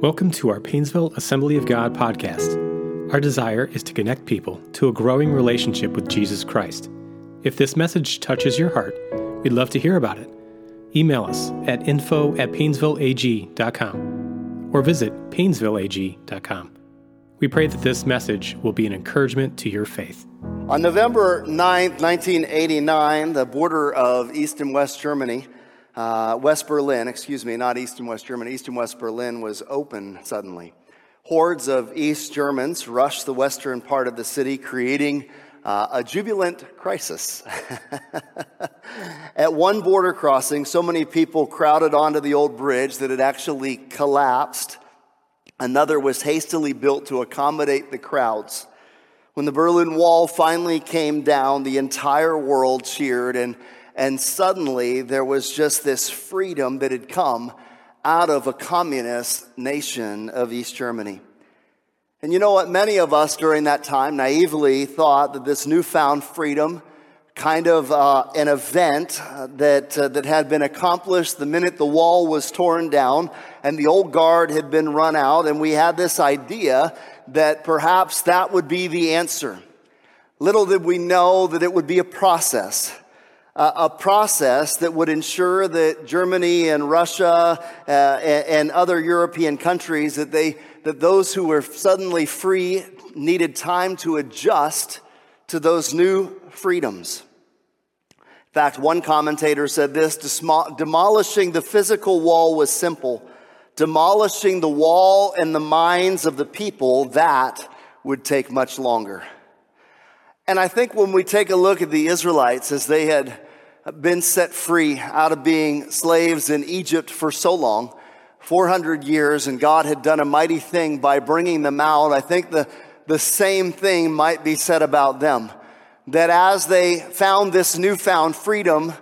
Welcome to our Painesville Assembly of God podcast. Our desire is to connect people to a growing relationship with Jesus Christ. If this message touches your heart, we'd love to hear about it. Email us at info at painesvilleag.com or visit painesvilleag.com. We pray that this message will be an encouragement to your faith. On November 9th, 1989, the border of East and West Germany uh, West Berlin, excuse me, not East and West Germany, East and West Berlin was open suddenly. Hordes of East Germans rushed the western part of the city, creating uh, a jubilant crisis. At one border crossing, so many people crowded onto the old bridge that it actually collapsed. Another was hastily built to accommodate the crowds. When the Berlin Wall finally came down, the entire world cheered, and and suddenly there was just this freedom that had come out of a communist nation of East Germany. And you know what? Many of us during that time naively thought that this newfound freedom, kind of uh, an event uh, that, uh, that had been accomplished the minute the wall was torn down and the old guard had been run out, and we had this idea that perhaps that would be the answer. Little did we know that it would be a process a process that would ensure that Germany and Russia uh, and other European countries that they that those who were suddenly free needed time to adjust to those new freedoms. In fact, one commentator said this demolishing the physical wall was simple. Demolishing the wall and the minds of the people, that would take much longer. And I think when we take a look at the Israelites as they had been set free out of being slaves in Egypt for so long, 400 years, and God had done a mighty thing by bringing them out, I think the, the same thing might be said about them. That as they found this newfound freedom,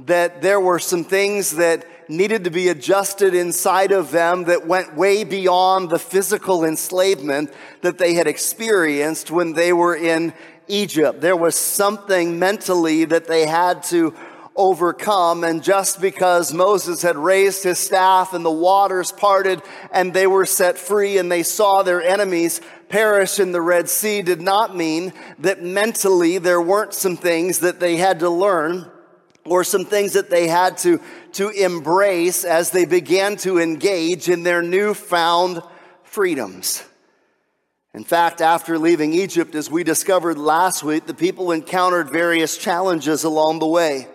that there were some things that needed to be adjusted inside of them that went way beyond the physical enslavement that they had experienced when they were in Egypt. There was something mentally that they had to overcome. And just because Moses had raised his staff and the waters parted and they were set free and they saw their enemies perish in the Red Sea did not mean that mentally there weren't some things that they had to learn or some things that they had to, to embrace as they began to engage in their newfound freedoms. In fact, after leaving Egypt, as we discovered last week, the people encountered various challenges along the way.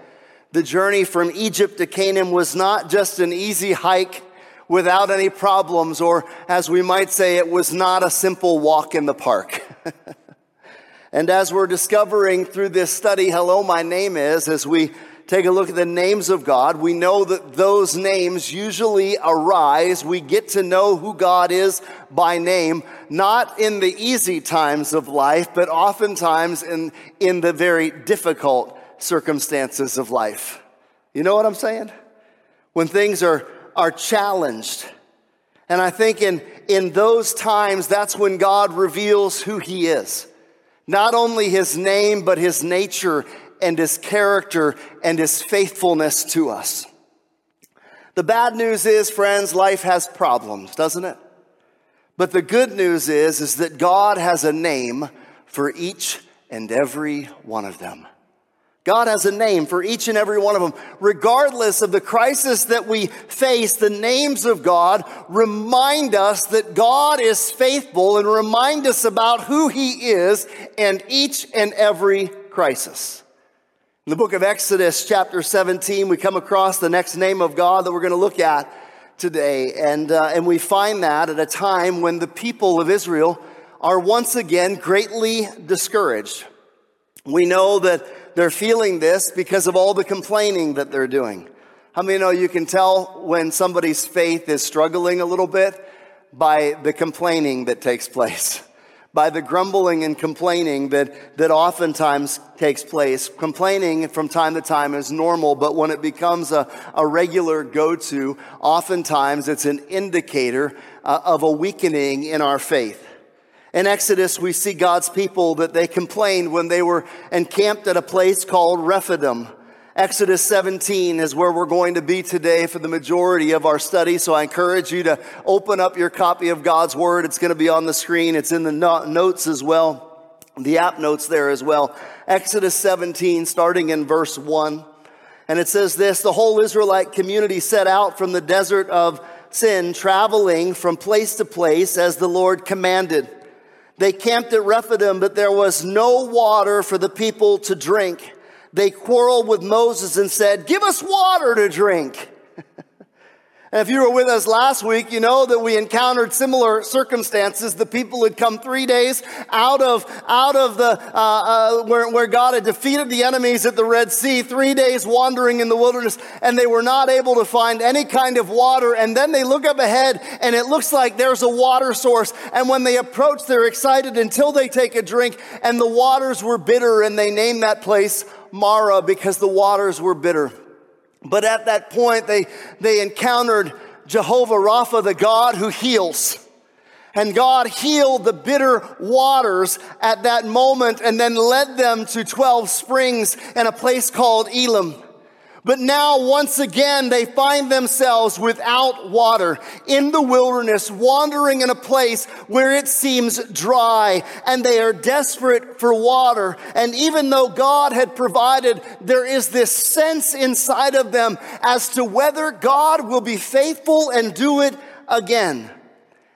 The journey from Egypt to Canaan was not just an easy hike without any problems, or as we might say, it was not a simple walk in the park. and as we're discovering through this study, Hello, My Name Is, as we take a look at the names of God, we know that those names usually arise. We get to know who God is by name, not in the easy times of life, but oftentimes in, in the very difficult circumstances of life. You know what I'm saying? When things are, are challenged. And I think in, in those times, that's when God reveals who He is. Not only His name, but His nature and his character and his faithfulness to us. The bad news is, friends, life has problems, doesn't it? But the good news is, is that God has a name for each and every one of them. God has a name for each and every one of them. Regardless of the crisis that we face, the names of God remind us that God is faithful and remind us about who He is and each and every crisis. In the book of Exodus, chapter 17, we come across the next name of God that we're going to look at today. And, uh, and we find that at a time when the people of Israel are once again greatly discouraged. We know that they're feeling this because of all the complaining that they're doing. How many know you can tell when somebody's faith is struggling a little bit by the complaining that takes place? by the grumbling and complaining that, that oftentimes takes place. Complaining from time to time is normal, but when it becomes a, a regular go-to, oftentimes it's an indicator uh, of a weakening in our faith. In Exodus, we see God's people that they complained when they were encamped at a place called Rephidim. Exodus 17 is where we're going to be today for the majority of our study. So I encourage you to open up your copy of God's Word. It's going to be on the screen. It's in the notes as well. The app notes there as well. Exodus 17, starting in verse 1. And it says this, the whole Israelite community set out from the desert of Sin, traveling from place to place as the Lord commanded. They camped at Rephidim, but there was no water for the people to drink they quarreled with Moses and said, Give us water to drink. And if you were with us last week, you know that we encountered similar circumstances. The people had come three days out of, out of the, uh, uh, where, where God had defeated the enemies at the Red Sea, three days wandering in the wilderness, and they were not able to find any kind of water. And then they look up ahead and it looks like there's a water source. And when they approach, they're excited until they take a drink and the waters were bitter and they name that place Marah because the waters were bitter. But at that point, they, they encountered Jehovah Rapha, the God who heals. And God healed the bitter waters at that moment and then led them to 12 springs in a place called Elim. But now, once again, they find themselves without water in the wilderness, wandering in a place where it seems dry, and they are desperate for water. And even though God had provided, there is this sense inside of them as to whether God will be faithful and do it again.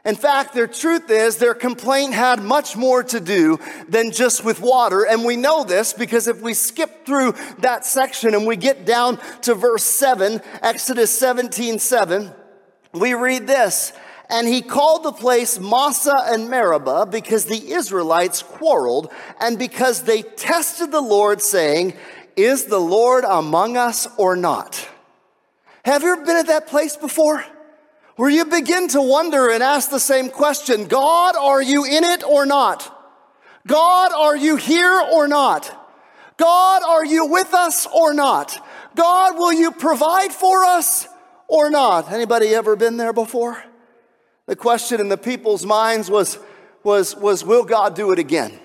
In fact, their truth is their complaint had much more to do than just with water. And we know this because if we skip through that section and we get down to verse 7, Exodus 17 7, we read this. And he called the place Massah and Meribah because the Israelites quarreled and because they tested the Lord, saying, Is the Lord among us or not? Have you ever been at that place before? Where you begin to wonder and ask the same question God, are you in it or not? God, are you here or not? God, are you with us or not? God, will you provide for us or not? Anybody ever been there before? The question in the people's minds was, was, was will God do it again?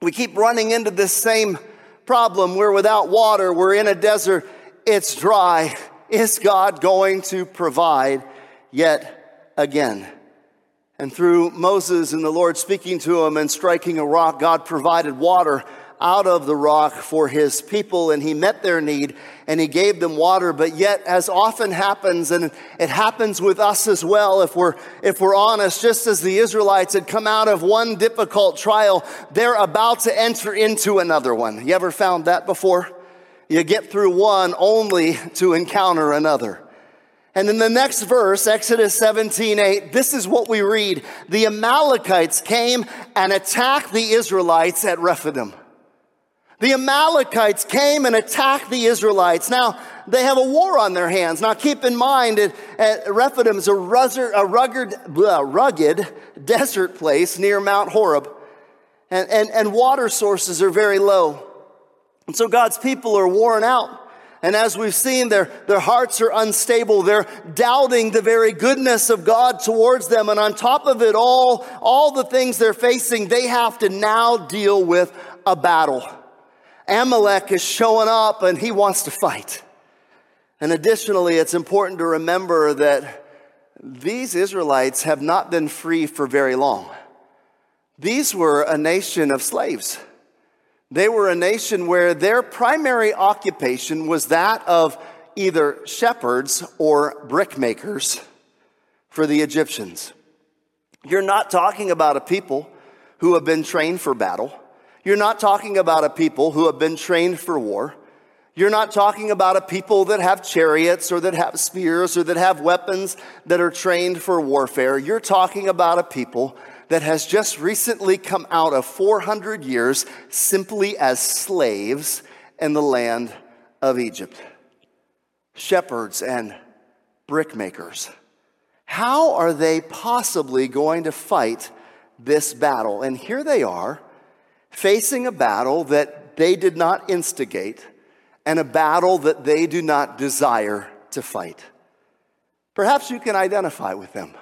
We keep running into this same problem. We're without water, we're in a desert, it's dry. Is God going to provide? Yet again. And through Moses and the Lord speaking to him and striking a rock, God provided water out of the rock for his people and he met their need and he gave them water. But yet as often happens and it happens with us as well if we're if we're honest just as the israelites had come out of one difficult trial they're about to enter into another one. You ever found that before? You get through one only to encounter another and in the next verse, Exodus 17, 8, this is what we read. The Amalekites came and attacked the Israelites at Rephidim. The Amalekites came and attacked the Israelites. Now, they have a war on their hands. Now, keep in mind that Rephidim is a, rugged, rugged desert place near Mount Horeb, and, and, and water sources are very low. And so God's people are worn out. And as we've seen, their, their hearts are unstable. They're doubting the very goodness of God towards them. And on top of it all, all the things they're facing, they have to now deal with a battle. Amalek is showing up and he wants to fight. And additionally, it's important to remember that these Israelites have not been free for very long. These were a nation of slaves. They were a nation where their primary occupation was that of either shepherds or brickmakers for the Egyptians. You're not talking about a people who have been trained for battle. You're not talking about a people who have been trained for war. You're not talking about a people that have chariots or that have spears or that have weapons that are trained for warfare. You're talking about a people that has just recently come out of 400 years simply as slaves in the land of Egypt. Shepherds and brickmakers. How are they possibly going to fight this battle? And here they are facing a battle that they did not instigate and a battle that they do not desire to fight. Perhaps you can identify with them.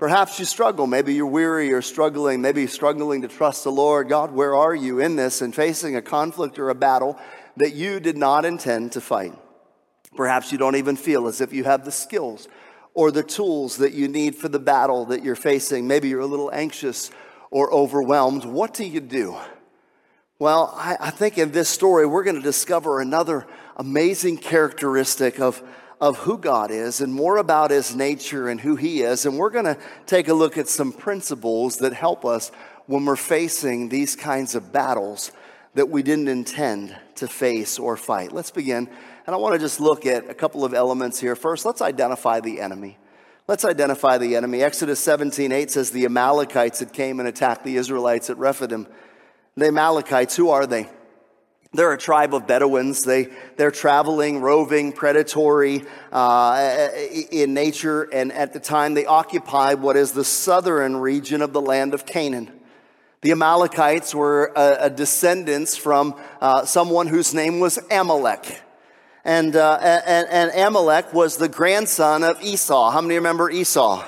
Perhaps you struggle. Maybe you're weary or struggling. Maybe struggling to trust the Lord. God, where are you in this and facing a conflict or a battle that you did not intend to fight. Perhaps you don't even feel as if you have the skills or the tools that you need for the battle that you're facing. Maybe you're a little anxious or overwhelmed. What do you do? Well, I, I think in this story, we're going to discover another amazing characteristic of, of who God is and more about his nature and who he is. And we're going to take a look at some principles that help us when we're facing these kinds of battles that we didn't intend to face or fight. Let's begin. And I want to just look at a couple of elements here. First, let's identify the enemy. Let's identify the enemy. Exodus 17 8 says the Amalekites had came and attacked the Israelites at Rephidim. The Amalekites, who are they? They're a tribe of Bedouins. They, they're traveling, roving, predatory uh, in nature, and at the time they occupied what is the southern region of the land of Canaan. The Amalekites were a, a descendants from uh, someone whose name was Amalek. And, uh, and, and Amalek was the grandson of Esau. How many remember Esau?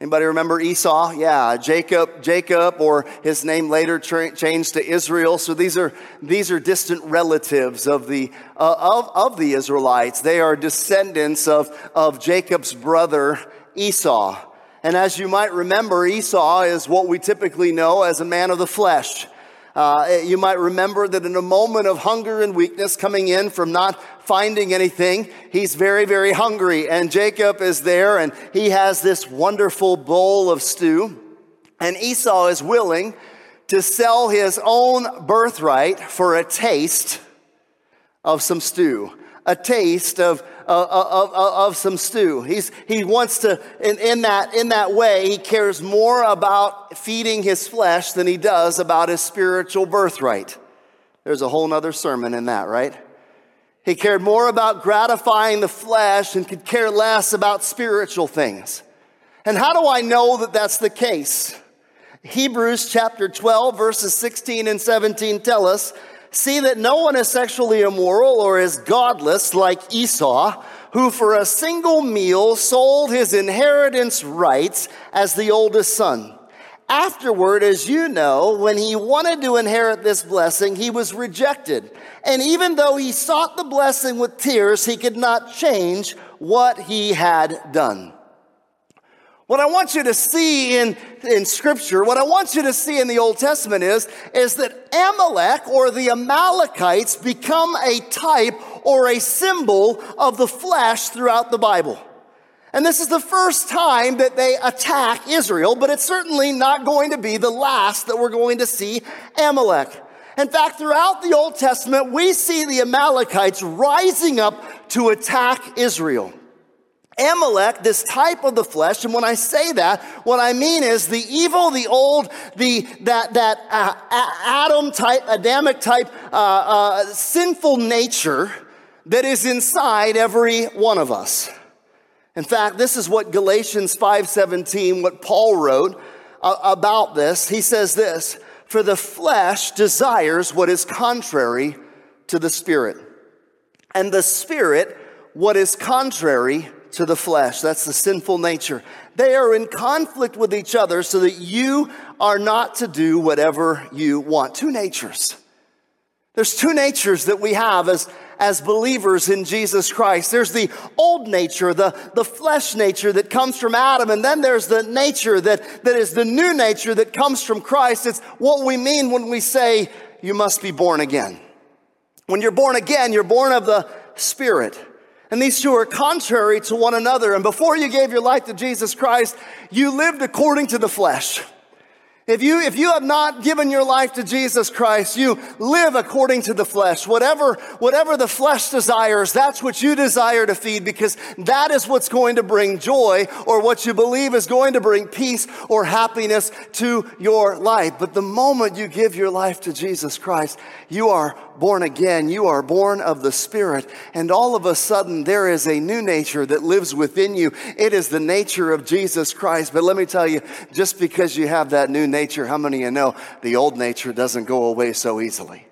Anybody remember Esau? Yeah, Jacob, Jacob, or his name later tra- changed to Israel. So these are these are distant relatives of the uh, of of the Israelites. They are descendants of of Jacob's brother Esau. And as you might remember, Esau is what we typically know as a man of the flesh. Uh, you might remember that in a moment of hunger and weakness coming in from not finding anything, he's very, very hungry. And Jacob is there and he has this wonderful bowl of stew. And Esau is willing to sell his own birthright for a taste of some stew, a taste of, of, of, of, some stew. He's, he wants to, in, in, that, in that way, he cares more about feeding his flesh than he does about his spiritual birthright. There's a whole nother sermon in that, right? He cared more about gratifying the flesh and could care less about spiritual things. And how do I know that that's the case? Hebrews chapter 12, verses 16 and 17 tell us See that no one is sexually immoral or is godless like Esau, who for a single meal sold his inheritance rights as the oldest son. Afterward, as you know, when he wanted to inherit this blessing, he was rejected. And even though he sought the blessing with tears, he could not change what he had done. What I want you to see in, in scripture, what I want you to see in the Old Testament is, is that Amalek or the Amalekites become a type or a symbol of the flesh throughout the Bible. And this is the first time that they attack Israel, but it's certainly not going to be the last that we're going to see Amalek. In fact, throughout the Old Testament, we see the Amalekites rising up to attack Israel. Amalek, this type of the flesh, and when I say that, what I mean is the evil, the old, the that that uh, Adam type, Adamic type, uh, uh, sinful nature that is inside every one of us. In fact, this is what Galatians 5:17, what Paul wrote uh, about this. He says this: "For the flesh desires what is contrary to the spirit, and the spirit what is contrary to the flesh. That's the sinful nature. They are in conflict with each other so that you are not to do whatever you want. Two natures. There's two natures that we have as, as believers in Jesus Christ. There's the old nature, the, the flesh nature that comes from Adam, and then there's the nature that, that is the new nature that comes from Christ. It's what we mean when we say you must be born again. When you're born again, you're born of the Spirit. And these two are contrary to one another. And before you gave your life to Jesus Christ, you lived according to the flesh. If you, if you have not given your life to Jesus Christ, you live according to the flesh. Whatever, whatever the flesh desires, that's what you desire to feed because that is what's going to bring joy or what you believe is going to bring peace or happiness to your life. But the moment you give your life to Jesus Christ, you are born again. You are born of the Spirit. And all of a sudden, there is a new nature that lives within you. It is the nature of Jesus Christ. But let me tell you, just because you have that new nature, how many of you know the old nature doesn't go away so easily?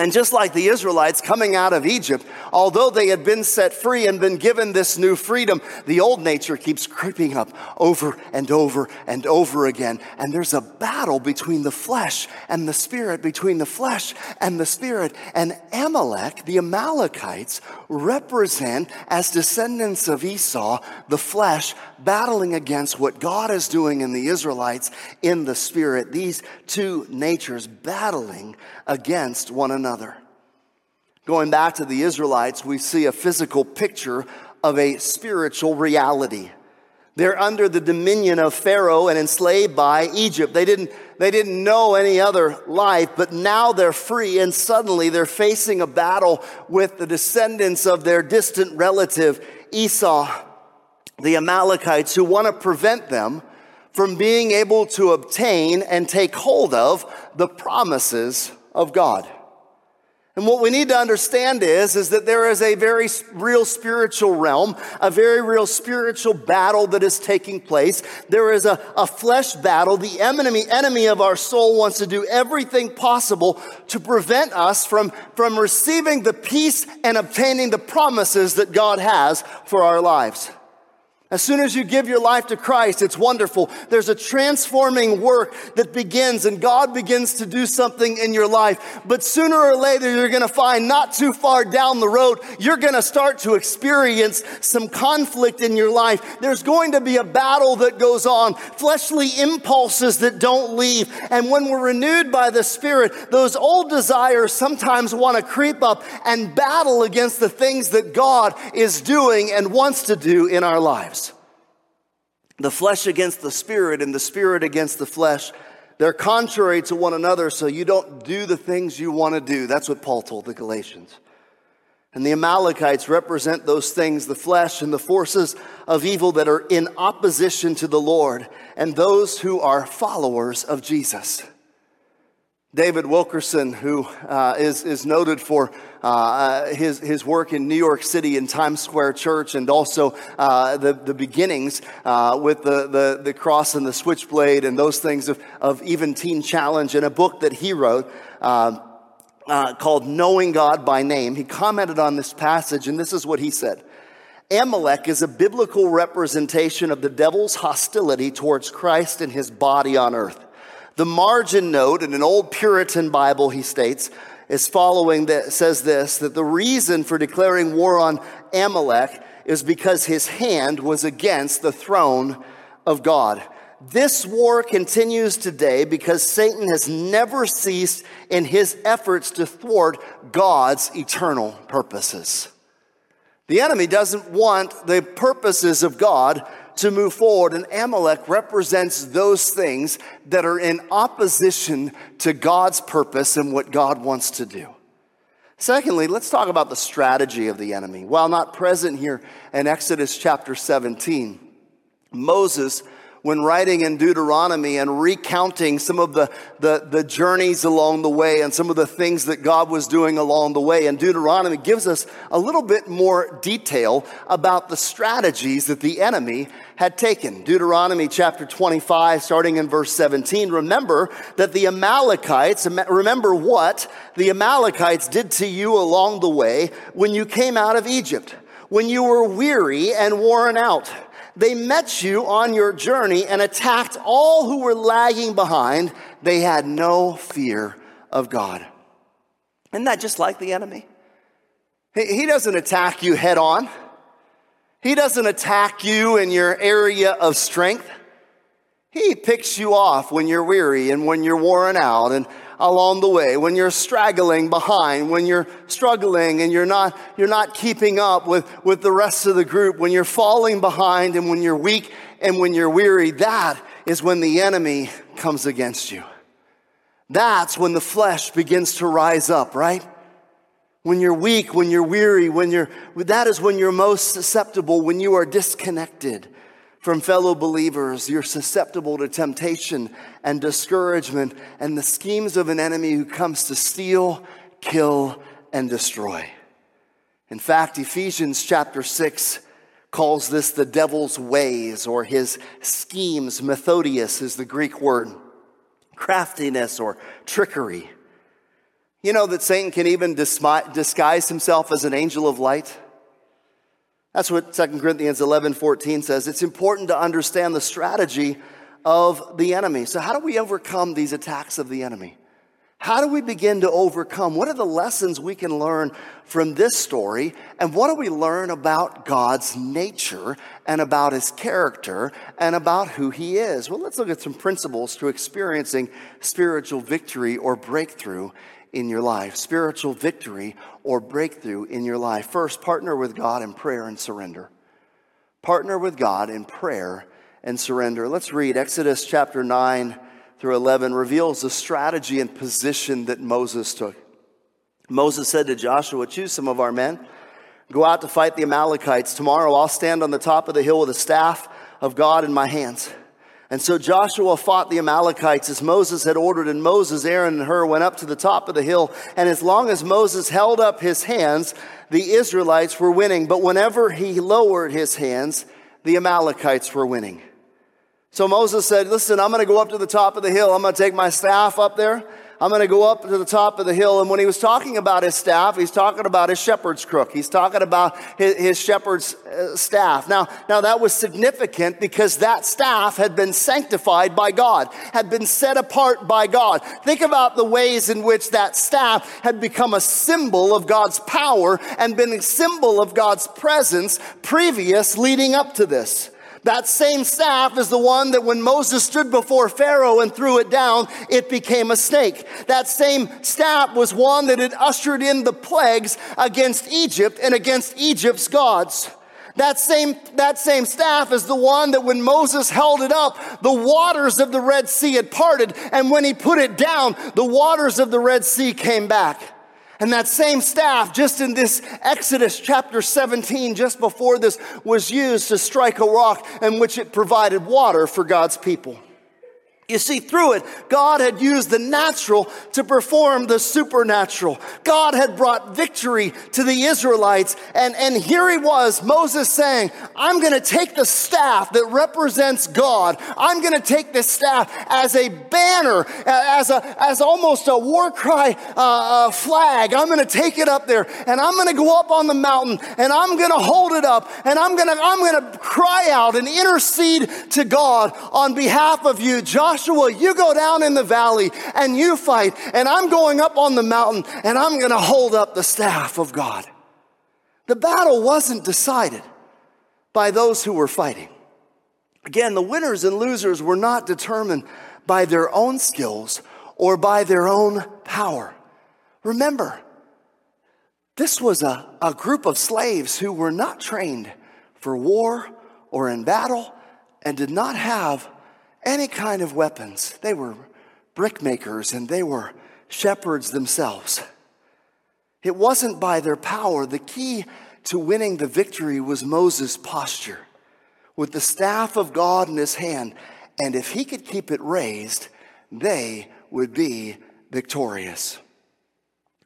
And just like the Israelites coming out of Egypt, although they had been set free and been given this new freedom, the old nature keeps creeping up over and over and over again. And there's a battle between the flesh and the spirit, between the flesh and the spirit. And Amalek, the Amalekites, represent as descendants of Esau, the flesh, battling against what God is doing in the Israelites in the spirit. These two natures battling against one another. Going back to the Israelites, we see a physical picture of a spiritual reality. They're under the dominion of Pharaoh and enslaved by Egypt. They didn't, they didn't know any other life, but now they're free and suddenly they're facing a battle with the descendants of their distant relative Esau, the Amalekites, who want to prevent them from being able to obtain and take hold of the promises of God. And what we need to understand is, is that there is a very real spiritual realm, a very real spiritual battle that is taking place. There is a, a flesh battle. The enemy, enemy of our soul wants to do everything possible to prevent us from, from receiving the peace and obtaining the promises that God has for our lives. As soon as you give your life to Christ, it's wonderful. There's a transforming work that begins and God begins to do something in your life. But sooner or later, you're going to find not too far down the road, you're going to start to experience some conflict in your life. There's going to be a battle that goes on, fleshly impulses that don't leave. And when we're renewed by the Spirit, those old desires sometimes want to creep up and battle against the things that God is doing and wants to do in our lives the flesh against the spirit and the spirit against the flesh. They're contrary to one another, so you don't do the things you want to do. That's what Paul told the Galatians. And the Amalekites represent those things, the flesh and the forces of evil that are in opposition to the Lord and those who are followers of Jesus. David Wilkerson, who uh, is is, noted for uh, his, his work in New York City in Times Square Church and also uh, the, the beginnings uh, with the, the, the, cross and the switchblade and those things of, of even Teen Challenge, and a book that he wrote. Uh, uh, called Knowing God by Name. He commented on this passage, and this is what he said. Amalek is a biblical representation of the devil's hostility towards Christ and his body on earth. The margin note in an old Puritan Bible, he states, is following that says this that the reason for declaring war on Amalek is because his hand was against the throne of God. This war continues today because Satan has never ceased in his efforts to thwart God's eternal purposes. The enemy doesn't want the purposes of God to move forward. And Amalek represents those things that are in opposition to God's purpose and what God wants to do. Secondly, let's talk about the strategy of the enemy. While not present here in Exodus chapter 17, Moses when writing in Deuteronomy and recounting some of the, the, the, journeys along the way and some of the things that God was doing along the way. And Deuteronomy gives us a little bit more detail about the strategies that the enemy had taken. Deuteronomy chapter 25, starting in verse 17. Remember that the Amalekites, remember what the Amalekites did to you along the way when you came out of Egypt, when you were weary and worn out they met you on your journey and attacked all who were lagging behind. They had no fear of God. Isn't that just like the enemy? He doesn't attack you head on. He doesn't attack you in your area of strength. He picks you off when you're weary and when you're worn out and along the way, when you're straggling behind, when you're struggling and you're not, you're not keeping up with, with the rest of the group, when you're falling behind and when you're weak and when you're weary, that is when the enemy comes against you. That's when the flesh begins to rise up, right? When you're weak, when you're weary, when you're, that is when you're most susceptible, when you are disconnected from fellow believers. You're susceptible to temptation and discouragement and the schemes of an enemy who comes to steal, kill, and destroy. In fact, Ephesians chapter 6 calls this the devil's ways or his schemes. Methodeia is the Greek word, craftiness or trickery. You know that Satan can even disguise himself as an angel of light? That's what 2 Corinthians 11 14 says. It's important to understand the strategy of the enemy. So, how do we overcome these attacks of the enemy? How do we begin to overcome? What are the lessons we can learn from this story? And what do we learn about God's nature and about his character and about who he is? Well, let's look at some principles to experiencing spiritual victory or breakthrough in your life. Spiritual victory or breakthrough in your life. First, partner with God in prayer and surrender. Partner with God in prayer and surrender. Let's read Exodus chapter 9 through 11 reveals the strategy and position that Moses took. Moses said to Joshua, Choose some of our men, go out to fight the Amalekites. Tomorrow I'll stand on the top of the hill with the staff of God in my hands. And so Joshua fought the Amalekites as Moses had ordered, and Moses, Aaron, and Hur went up to the top of the hill. And as long as Moses held up his hands, the Israelites were winning. But whenever he lowered his hands, the Amalekites were winning. So Moses said, Listen, I'm going to go up to the top of the hill. I'm going to take my staff up there. I'm going to go up to the top of the hill. And when he was talking about his staff, he's talking about his shepherd's crook. He's talking about his, his shepherd's uh, staff. Now, now that was significant because that staff had been sanctified by God, had been set apart by God. Think about the ways in which that staff had become a symbol of God's power and been a symbol of God's presence previous leading up to this. That same staff is the one that when Moses stood before Pharaoh and threw it down, it became a snake. That same staff was one that had ushered in the plagues against Egypt and against Egypt's gods. That same, that same staff is the one that when Moses held it up, the waters of the Red Sea had parted. And when he put it down, the waters of the Red Sea came back. And that same staff, just in this Exodus chapter 17, just before this, was used to strike a rock in which it provided water for God's people. You see, through it, God had used the natural to perform the supernatural. God had brought victory to the Israelites. And, and here he was, Moses saying, I'm going to take the staff that represents God. I'm going to take this staff as a banner, as, a, as almost a war cry uh, uh, flag. I'm going to take it up there and I'm going to go up on the mountain and I'm going to hold it up and I'm going to, I'm going to cry out and intercede to God on behalf of you. Joshua Joshua, you go down in the valley and you fight, and I'm going up on the mountain and I'm going to hold up the staff of God. The battle wasn't decided by those who were fighting. Again, the winners and losers were not determined by their own skills or by their own power. Remember, this was a, a group of slaves who were not trained for war or in battle and did not have any kind of weapons. They were brickmakers and they were shepherds themselves. It wasn't by their power. The key to winning the victory was Moses' posture with the staff of God in his hand. And if he could keep it raised, they would be victorious.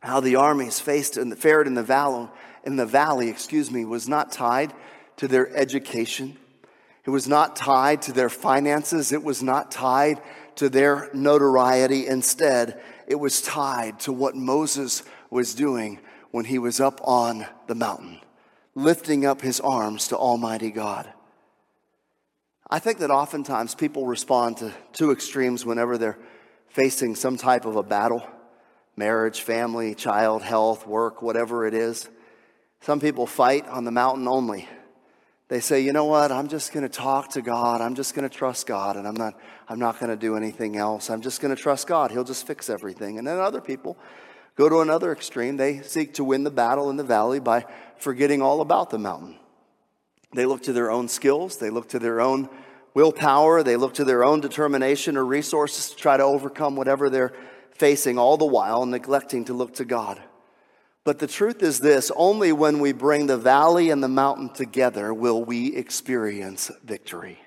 How the armies faced and fared in the valley, in the valley, excuse me, was not tied to their education it was not tied to their finances. It was not tied to their notoriety. Instead, it was tied to what Moses was doing when he was up on the mountain, lifting up his arms to Almighty God. I think that oftentimes people respond to two extremes whenever they're facing some type of a battle marriage, family, child, health, work, whatever it is. Some people fight on the mountain only. They say, you know what, I'm just going to talk to God. I'm just going to trust God, and I'm not, I'm not going to do anything else. I'm just going to trust God. He'll just fix everything. And then other people go to another extreme. They seek to win the battle in the valley by forgetting all about the mountain. They look to their own skills, they look to their own willpower, they look to their own determination or resources to try to overcome whatever they're facing, all the while neglecting to look to God. But the truth is this only when we bring the valley and the mountain together will we experience victory.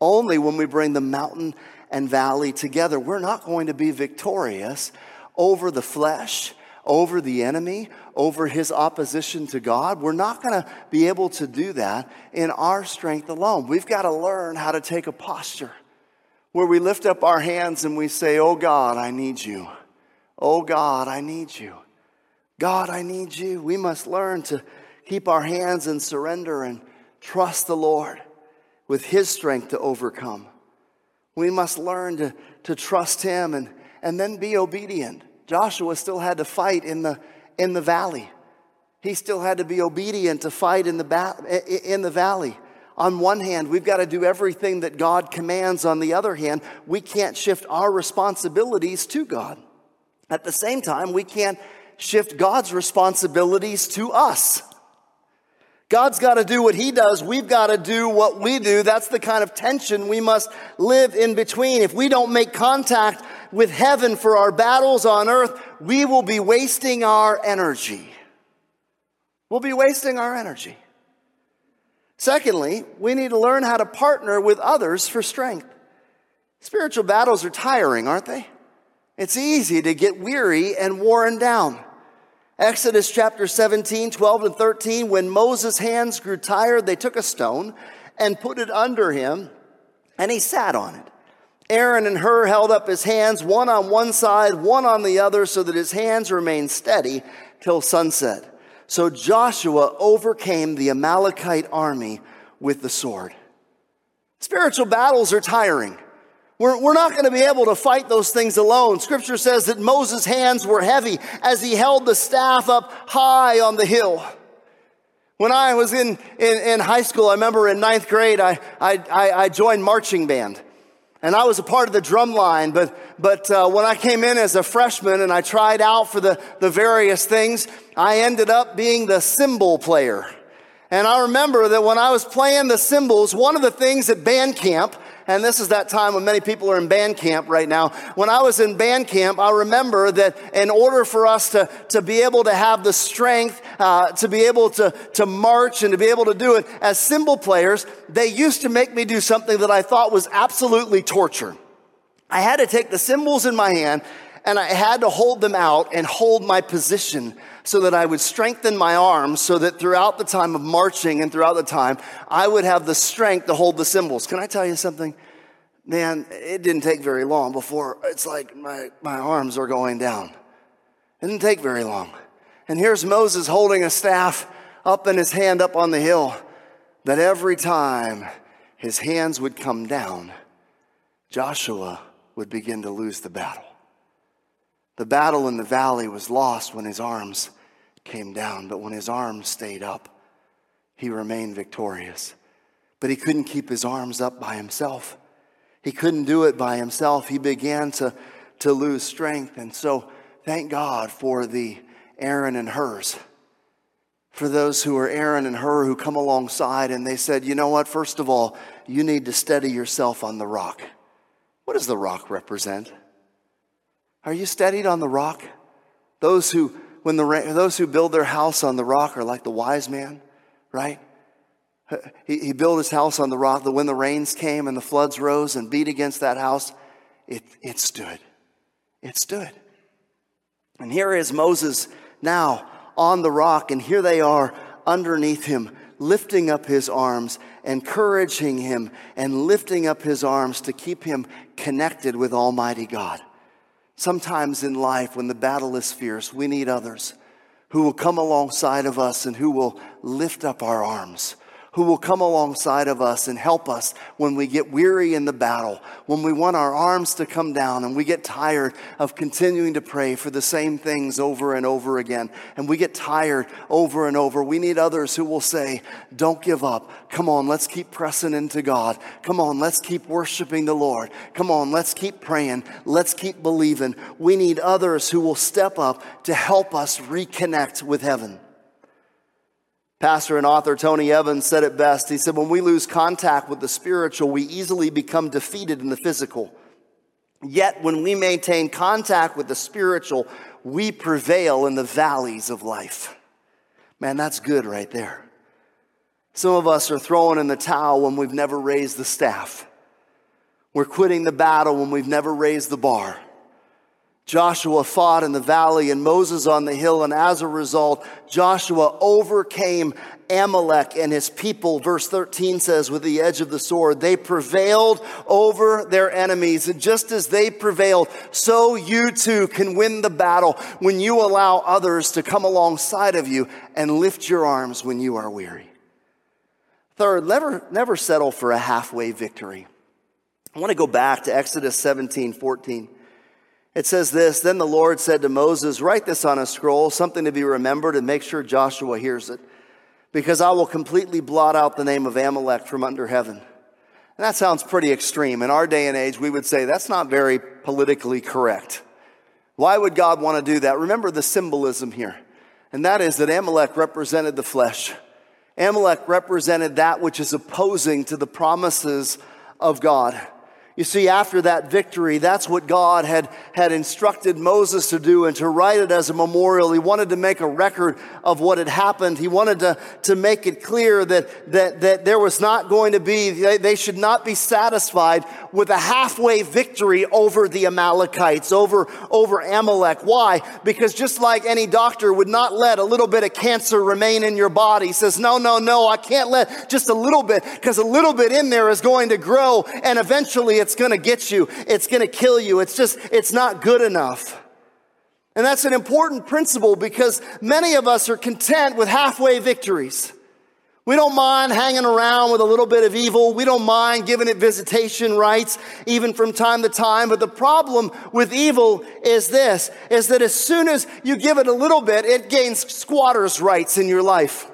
Only when we bring the mountain and valley together. We're not going to be victorious over the flesh, over the enemy, over his opposition to God. We're not going to be able to do that in our strength alone. We've got to learn how to take a posture where we lift up our hands and we say, Oh God, I need you. Oh God, I need you. God, I need you. We must learn to keep our hands in surrender and trust the Lord with His strength to overcome. We must learn to, to trust Him and, and then be obedient. Joshua still had to fight in the, in the valley. He still had to be obedient to fight in the, ba- in the valley. On one hand, we've got to do everything that God commands. On the other hand, we can't shift our responsibilities to God. At the same time, we can't shift God's responsibilities to us. God's got to do what He does. We've got to do what we do. That's the kind of tension we must live in between. If we don't make contact with heaven for our battles on earth, we will be wasting our energy. We'll be wasting our energy. Secondly, we need to learn how to partner with others for strength. Spiritual battles are tiring, aren't they? It's easy to get weary and worn down. Exodus chapter 17, 12 and 13, when Moses' hands grew tired, they took a stone and put it under him, and he sat on it. Aaron and Hur held up his hands, one on one side, one on the other, so that his hands remained steady till sunset. So Joshua overcame the Amalekite army with the sword. Spiritual battles are tiring. We're, we're not going to be able to fight those things alone. Scripture says that Moses' hands were heavy as he held the staff up high on the hill. When I was in, in, in high school, I remember in ninth grade, I, I, I joined marching band. And I was a part of the drum line, but, but uh, when I came in as a freshman and I tried out for the, the various things, I ended up being the cymbal player. And I remember that when I was playing the cymbals, one of the things at band camp and this is that time when many people are in band camp right now. When I was in band camp, I remember that in order for us to, to be able to have the strength, uh, to be able to, to march and to be able to do it as cymbal players, they used to make me do something that I thought was absolutely torture. I had to take the cymbals in my hand and I had to hold them out and hold my position so that I would strengthen my arms so that throughout the time of marching and throughout the time, I would have the strength to hold the cymbals. Can I tell you something? Man, it didn't take very long before it's like my, my arms are going down. It didn't take very long. And here's Moses holding a staff up in his hand up on the hill. That every time his hands would come down, Joshua would begin to lose the battle. The battle in the valley was lost when his arms came down, but when his arms stayed up, he remained victorious. But he couldn't keep his arms up by himself. He couldn't do it by himself. He began to, to lose strength. And so, thank God for the Aaron and Hurs. For those who are Aaron and Hur who come alongside and they said, you know what, first of all, you need to steady yourself on the rock. What does the rock represent? Are you steadied on the rock? Those who, when the those who build their house on the rock are like the wise man, right? He, he built his house on the rock that when the rains came and the floods rose and beat against that house, it, it stood. It stood. And here is Moses now on the rock, and here they are underneath him, lifting up his arms, encouraging him, and lifting up his arms to keep him connected with Almighty God. Sometimes in life, when the battle is fierce, we need others who will come alongside of us and who will lift up our arms, who will come alongside of us and help us when we get weary in the battle, when we want our arms to come down and we get tired of continuing to pray for the same things over and over again, and we get tired over and over. We need others who will say, Don't give up. Come on, let's keep pressing into God. Come on, let's keep worshiping the Lord. Come on, let's keep praying. Let's keep believing. We need others who will step up to help us reconnect with heaven. Pastor and author Tony Evans said it best. He said, When we lose contact with the spiritual, we easily become defeated in the physical. Yet, when we maintain contact with the spiritual, we prevail in the valleys of life. Man, that's good right there. Some of us are throwing in the towel when we've never raised the staff. We're quitting the battle when we've never raised the bar. Joshua fought in the valley and Moses on the hill, and as a result, Joshua overcame Amalek and his people. Verse 13 says, with the edge of the sword, they prevailed over their enemies. And just as they prevailed, so you too can win the battle when you allow others to come alongside of you and lift your arms when you are weary. Third, never, never settle for a halfway victory. I want to go back to Exodus 17, 14. It says this Then the Lord said to Moses, Write this on a scroll, something to be remembered, and make sure Joshua hears it, because I will completely blot out the name of Amalek from under heaven. And that sounds pretty extreme. In our day and age, we would say that's not very politically correct. Why would God want to do that? Remember the symbolism here, and that is that Amalek represented the flesh. Amalek represented that which is opposing to the promises of God. You see, after that victory, that's what God had, had instructed Moses to do and to write it as a memorial. He wanted to make a record of what had happened. He wanted to, to make it clear that, that, that there was not going to be, they, they should not be satisfied with a halfway victory over the Amalekites, over, over Amalek. Why? Because just like any doctor would not let a little bit of cancer remain in your body, he says, no, no, no, I can't let just a little bit, because a little bit in there is going to grow and eventually it's going to get you. It's going to kill you. It's just, it's not good enough. And that's an important principle because many of us are content with halfway victories. We don't mind hanging around with a little bit of evil. We don't mind giving it visitation rights, even from time to time. But the problem with evil is this, is that as soon as you give it a little bit, it gains squatter's rights in your life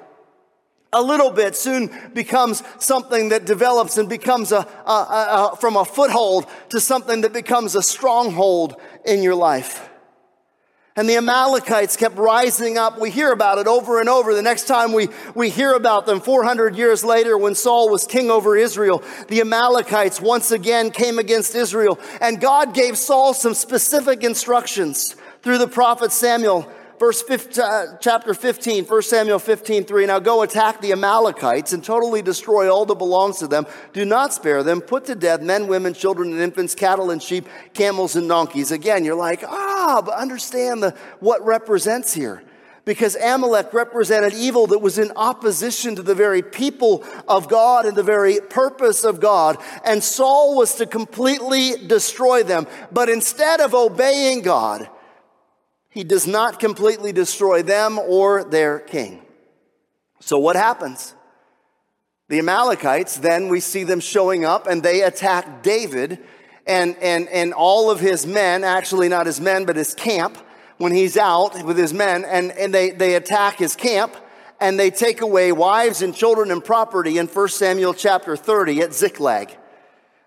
a little bit soon becomes something that develops and becomes a, a, a, a, from a foothold to something that becomes a stronghold in your life. And the Amalekites kept rising up. We hear about it over and over. The next time we, we hear about them, 400 years later, when Saul was king over Israel, the Amalekites once again came against Israel. And God gave Saul some specific instructions through the prophet Samuel verse 15, uh, chapter 15, 1 Samuel 15, 3. Now go attack the Amalekites and totally destroy all that belongs to them. Do not spare them. Put to death men, women, children, and infants, cattle and sheep, camels and donkeys. Again, you're like, ah, but understand the, what represents here because Amalek represented evil that was in opposition to the very people of God and the very purpose of God. And Saul was to completely destroy them. But instead of obeying God, he does not completely destroy them or their king. So what happens? The Amalekites, then we see them showing up and they attack David and, and, and all of his men, actually not his men, but his camp, when he's out with his men, and, and they, they attack his camp and they take away wives and children and property in 1 Samuel chapter 30 at Ziklag.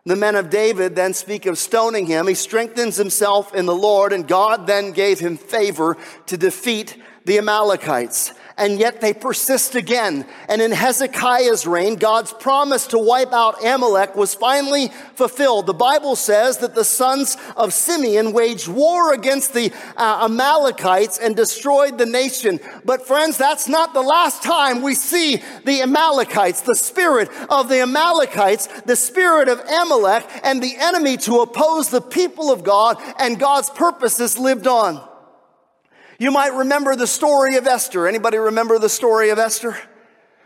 The men of David then speak of stoning him. He strengthens himself in the Lord, and God then gave him favor to defeat the Amalekites and yet they persist again. And in Hezekiah's reign, God's promise to wipe out Amalek was finally fulfilled. The Bible says that the sons of Simeon waged war against the uh, Amalekites and destroyed the nation. But friends, that's not the last time we see the Amalekites, the spirit of the Amalekites, the spirit of Amalek, and the enemy to oppose the people of God and God's purposes lived on. You might remember the story of Esther. Anybody remember the story of Esther?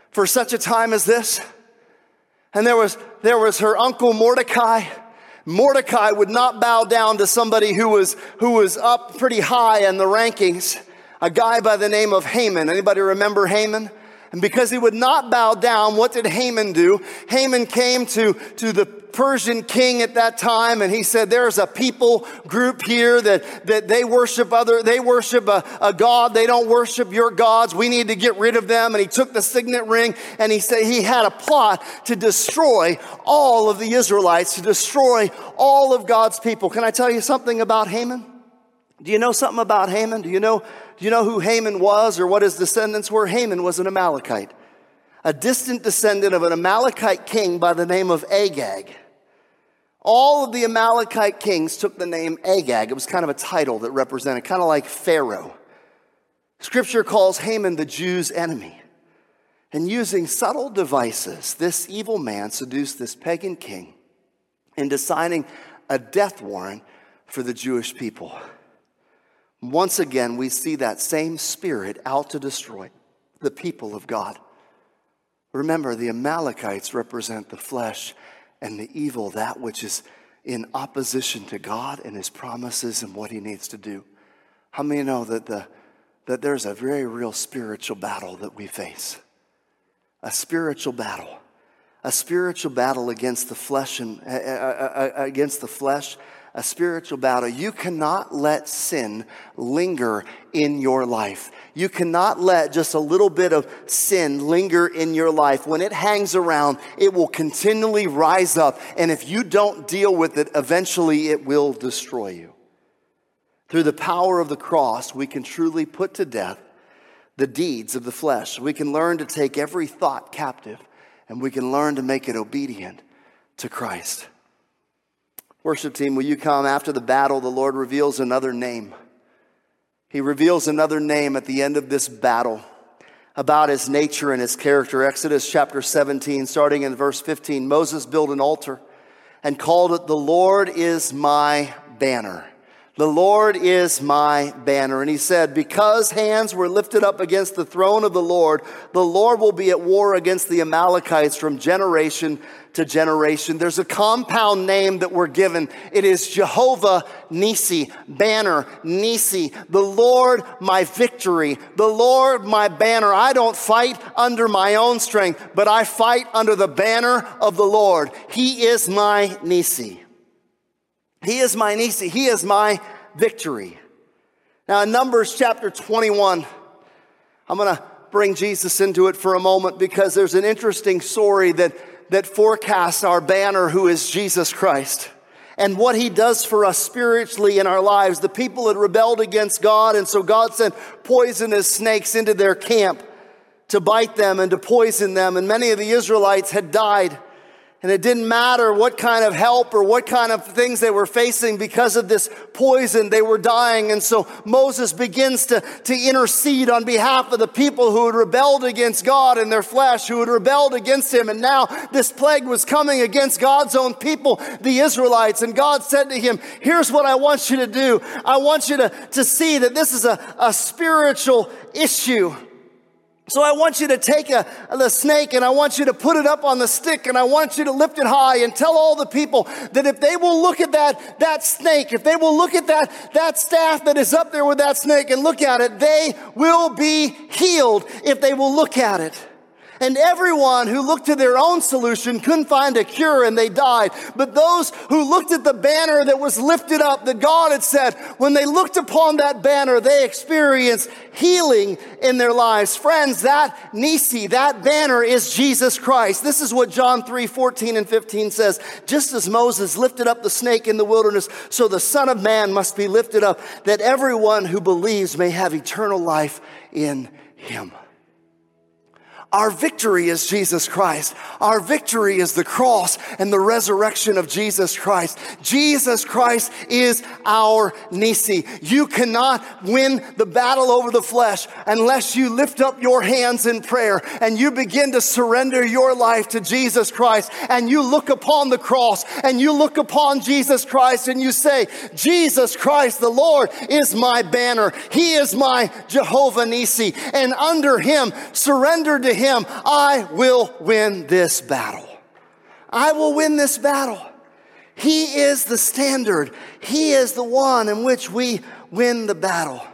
For such a time as this? And there was, there was her uncle Mordecai. Mordecai would not bow down to somebody who was, who was up pretty high in the rankings. A guy by the name of Haman. Anybody remember Haman? And because he would not bow down, what did Haman do? Haman came to, to the Persian king at that time, and he said, There's a people group here that, that they worship other, they worship a, a God, they don't worship your gods. We need to get rid of them. And he took the signet ring and he said he had a plot to destroy all of the Israelites, to destroy all of God's people. Can I tell you something about Haman? Do you know something about Haman? Do you know, do you know who Haman was or what his descendants were? Haman was an Amalekite, a distant descendant of an Amalekite king by the name of Agag. All of the Amalekite kings took the name Agag. It was kind of a title that represented, kind of like Pharaoh. Scripture calls Haman the Jews' enemy. And using subtle devices, this evil man seduced this pagan king into signing a death warrant for the Jewish people. Once again, we see that same spirit out to destroy the people of God. Remember, the Amalekites represent the flesh and the evil, that which is in opposition to God and his promises and what he needs to do. How many know that, the, that there's a very real spiritual battle that we face? A spiritual battle. A spiritual battle against the flesh and uh, uh, against the flesh a spiritual battle. You cannot let sin linger in your life. You cannot let just a little bit of sin linger in your life. When it hangs around, it will continually rise up. And if you don't deal with it, eventually it will destroy you. Through the power of the cross, we can truly put to death the deeds of the flesh. We can learn to take every thought captive and we can learn to make it obedient to Christ. Worship team, will you come after the battle? The Lord reveals another name. He reveals another name at the end of this battle about his nature and his character. Exodus chapter 17, starting in verse 15. Moses built an altar and called it, The Lord is my banner. The Lord is my banner. And he said, Because hands were lifted up against the throne of the Lord, the Lord will be at war against the Amalekites from generation to generation. There's a compound name that we're given. It is Jehovah Nisi, banner, Nisi, the Lord my victory, the Lord my banner. I don't fight under my own strength, but I fight under the banner of the Lord. He is my Nisi. He is my Nisi. He is my victory. Now, in Numbers chapter 21, I'm going to bring Jesus into it for a moment because there's an interesting story that, that forecasts our banner, who is Jesus Christ, and what he does for us spiritually in our lives. The people had rebelled against God, and so God sent poisonous snakes into their camp to bite them and to poison them, and many of the Israelites had died. And it didn't matter what kind of help or what kind of things they were facing because of this poison, they were dying. And so Moses begins to, to intercede on behalf of the people who had rebelled against God in their flesh, who had rebelled against him. And now this plague was coming against God's own people, the Israelites. And God said to him, Here's what I want you to do. I want you to, to see that this is a, a spiritual issue. So I want you to take a, the snake and I want you to put it up on the stick and I want you to lift it high and tell all the people that if they will look at that, that snake, if they will look at that, that staff that is up there with that snake and look at it, they will be healed if they will look at it. And everyone who looked to their own solution couldn't find a cure and they died. But those who looked at the banner that was lifted up, that God had said, when they looked upon that banner, they experienced healing in their lives. Friends, that Nisi, that banner is Jesus Christ. This is what John 3, 14 and 15 says. Just as Moses lifted up the snake in the wilderness, so the Son of Man must be lifted up, that everyone who believes may have eternal life in him. Our victory is Jesus Christ. Our victory is the cross and the resurrection of Jesus Christ. Jesus Christ is our Nisi. You cannot win the battle over the flesh unless you lift up your hands in prayer and you begin to surrender your life to Jesus Christ and you look upon the cross and you look upon Jesus Christ and you say, Jesus Christ, the Lord is my banner. He is my Jehovah Nisi. And under him, surrender to him, I will win this battle. I will win this battle. He is the standard. He is the one in which we win the battle.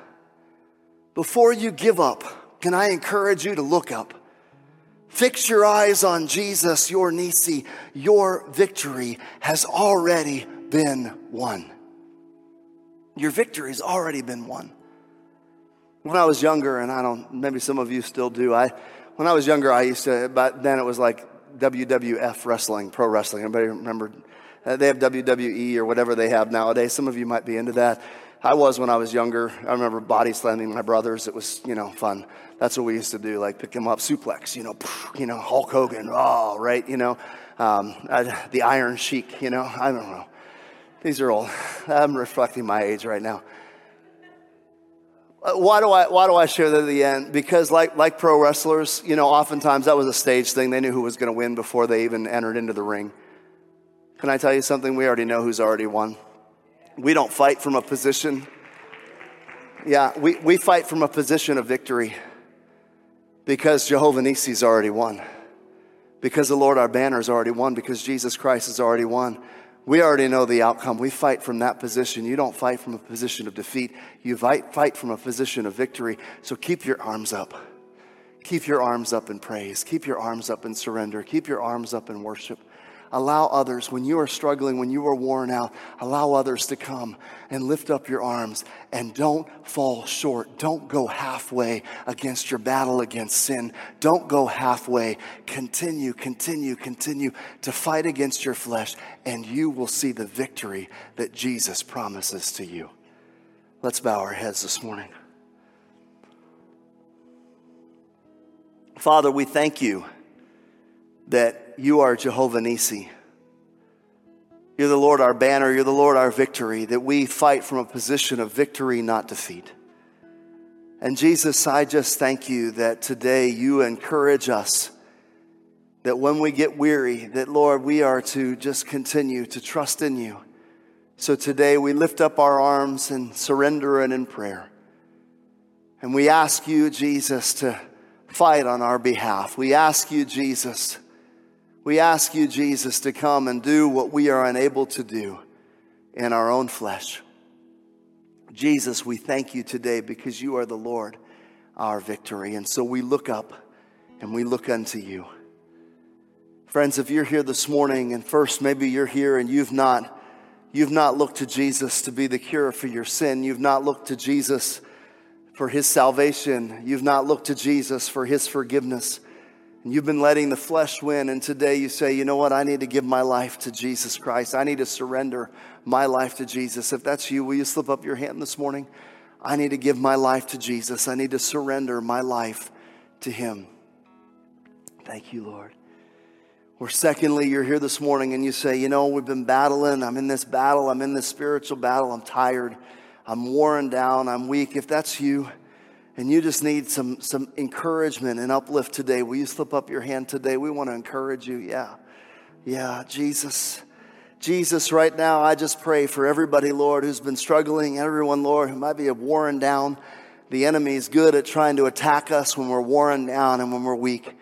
Before you give up, can I encourage you to look up? Fix your eyes on Jesus, your Nisi. Your victory has already been won. Your victory has already been won. When I was younger, and I don't, maybe some of you still do, I when I was younger, I used to, but then it was like WWF wrestling, pro wrestling. Anybody remember? Uh, they have WWE or whatever they have nowadays. Some of you might be into that. I was when I was younger. I remember body slamming my brothers. It was, you know, fun. That's what we used to do, like pick them up, suplex, you know, you know, Hulk Hogan, oh, right, you know, um, I, the Iron Sheik, you know, I don't know. These are all, I'm reflecting my age right now. Uh, why do I, why do I share that at the end? Because like, like pro wrestlers, you know, oftentimes that was a stage thing. They knew who was going to win before they even entered into the ring. Can I tell you something? We already know who's already won. We don't fight from a position. Yeah, we, we fight from a position of victory because Jehovah Nisi's already won. Because the Lord our banner has already won. Because Jesus Christ has already won. We already know the outcome. We fight from that position. You don't fight from a position of defeat. You fight, fight from a position of victory. So keep your arms up. Keep your arms up in praise. Keep your arms up in surrender. Keep your arms up in worship. Allow others, when you are struggling, when you are worn out, allow others to come and lift up your arms and don't fall short. Don't go halfway against your battle against sin. Don't go halfway. Continue, continue, continue to fight against your flesh, and you will see the victory that Jesus promises to you. Let's bow our heads this morning. Father, we thank you you are Jehovah Nisi. You're the Lord our banner, you're the Lord our victory, that we fight from a position of victory, not defeat. And Jesus, I just thank you that today you encourage us that when we get weary, that Lord, we are to just continue to trust in you. So today we lift up our arms in surrender and in prayer. And we ask you, Jesus, to fight on our behalf. We ask you, Jesus, we ask you, Jesus, to come and do what we are unable to do in our own flesh. Jesus, we thank you today because you are the Lord, our victory. And so we look up and we look unto you. Friends, if you're here this morning and first maybe you're here and you've not you've not looked to Jesus to be the cure for your sin, you've not looked to Jesus for his salvation, you've not looked to Jesus for his forgiveness. And you've been letting the flesh win, and today you say, you know what, I need to give my life to Jesus Christ. I need to surrender my life to Jesus. If that's you, will you slip up your hand this morning? I need to give my life to Jesus. I need to surrender my life to Him. Thank you, Lord. Or, secondly, you're here this morning and you say, You know, we've been battling. I'm in this battle. I'm in this spiritual battle. I'm tired. I'm worn down. I'm weak. If that's you, and you just need some, some encouragement and uplift today, will you slip up your hand today? We want to encourage you. Yeah. Yeah, Jesus. Jesus, right now, I just pray for everybody, Lord, who's been struggling, everyone, Lord, who might be worn down. The enemy is good at trying to attack us when we're worn down and when we're weak.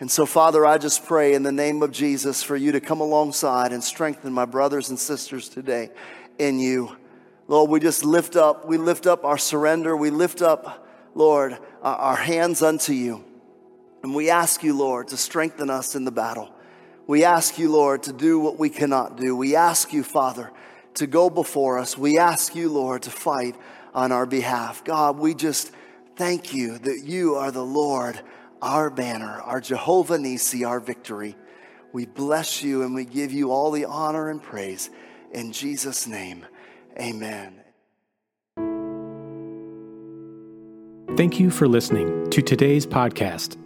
And so, Father, I just pray in the name of Jesus for you to come alongside and strengthen my brothers and sisters today in you. Lord, we just lift up, we lift up our surrender, we lift up Lord, our hands unto you. And we ask you, Lord, to strengthen us in the battle. We ask you, Lord, to do what we cannot do. We ask you, Father, to go before us. We ask you, Lord, to fight on our behalf. God, we just thank you that you are the Lord, our banner, our Jehovah Nisi, our victory. We bless you and we give you all the honor and praise. In Jesus' name, amen. Thank you for listening to today's podcast.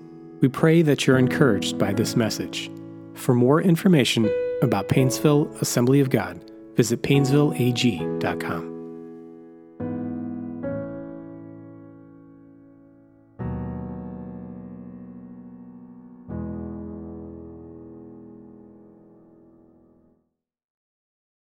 We pray that you're encouraged by this message. For more information about Painesville Assembly of God, visit painesvilleag.com.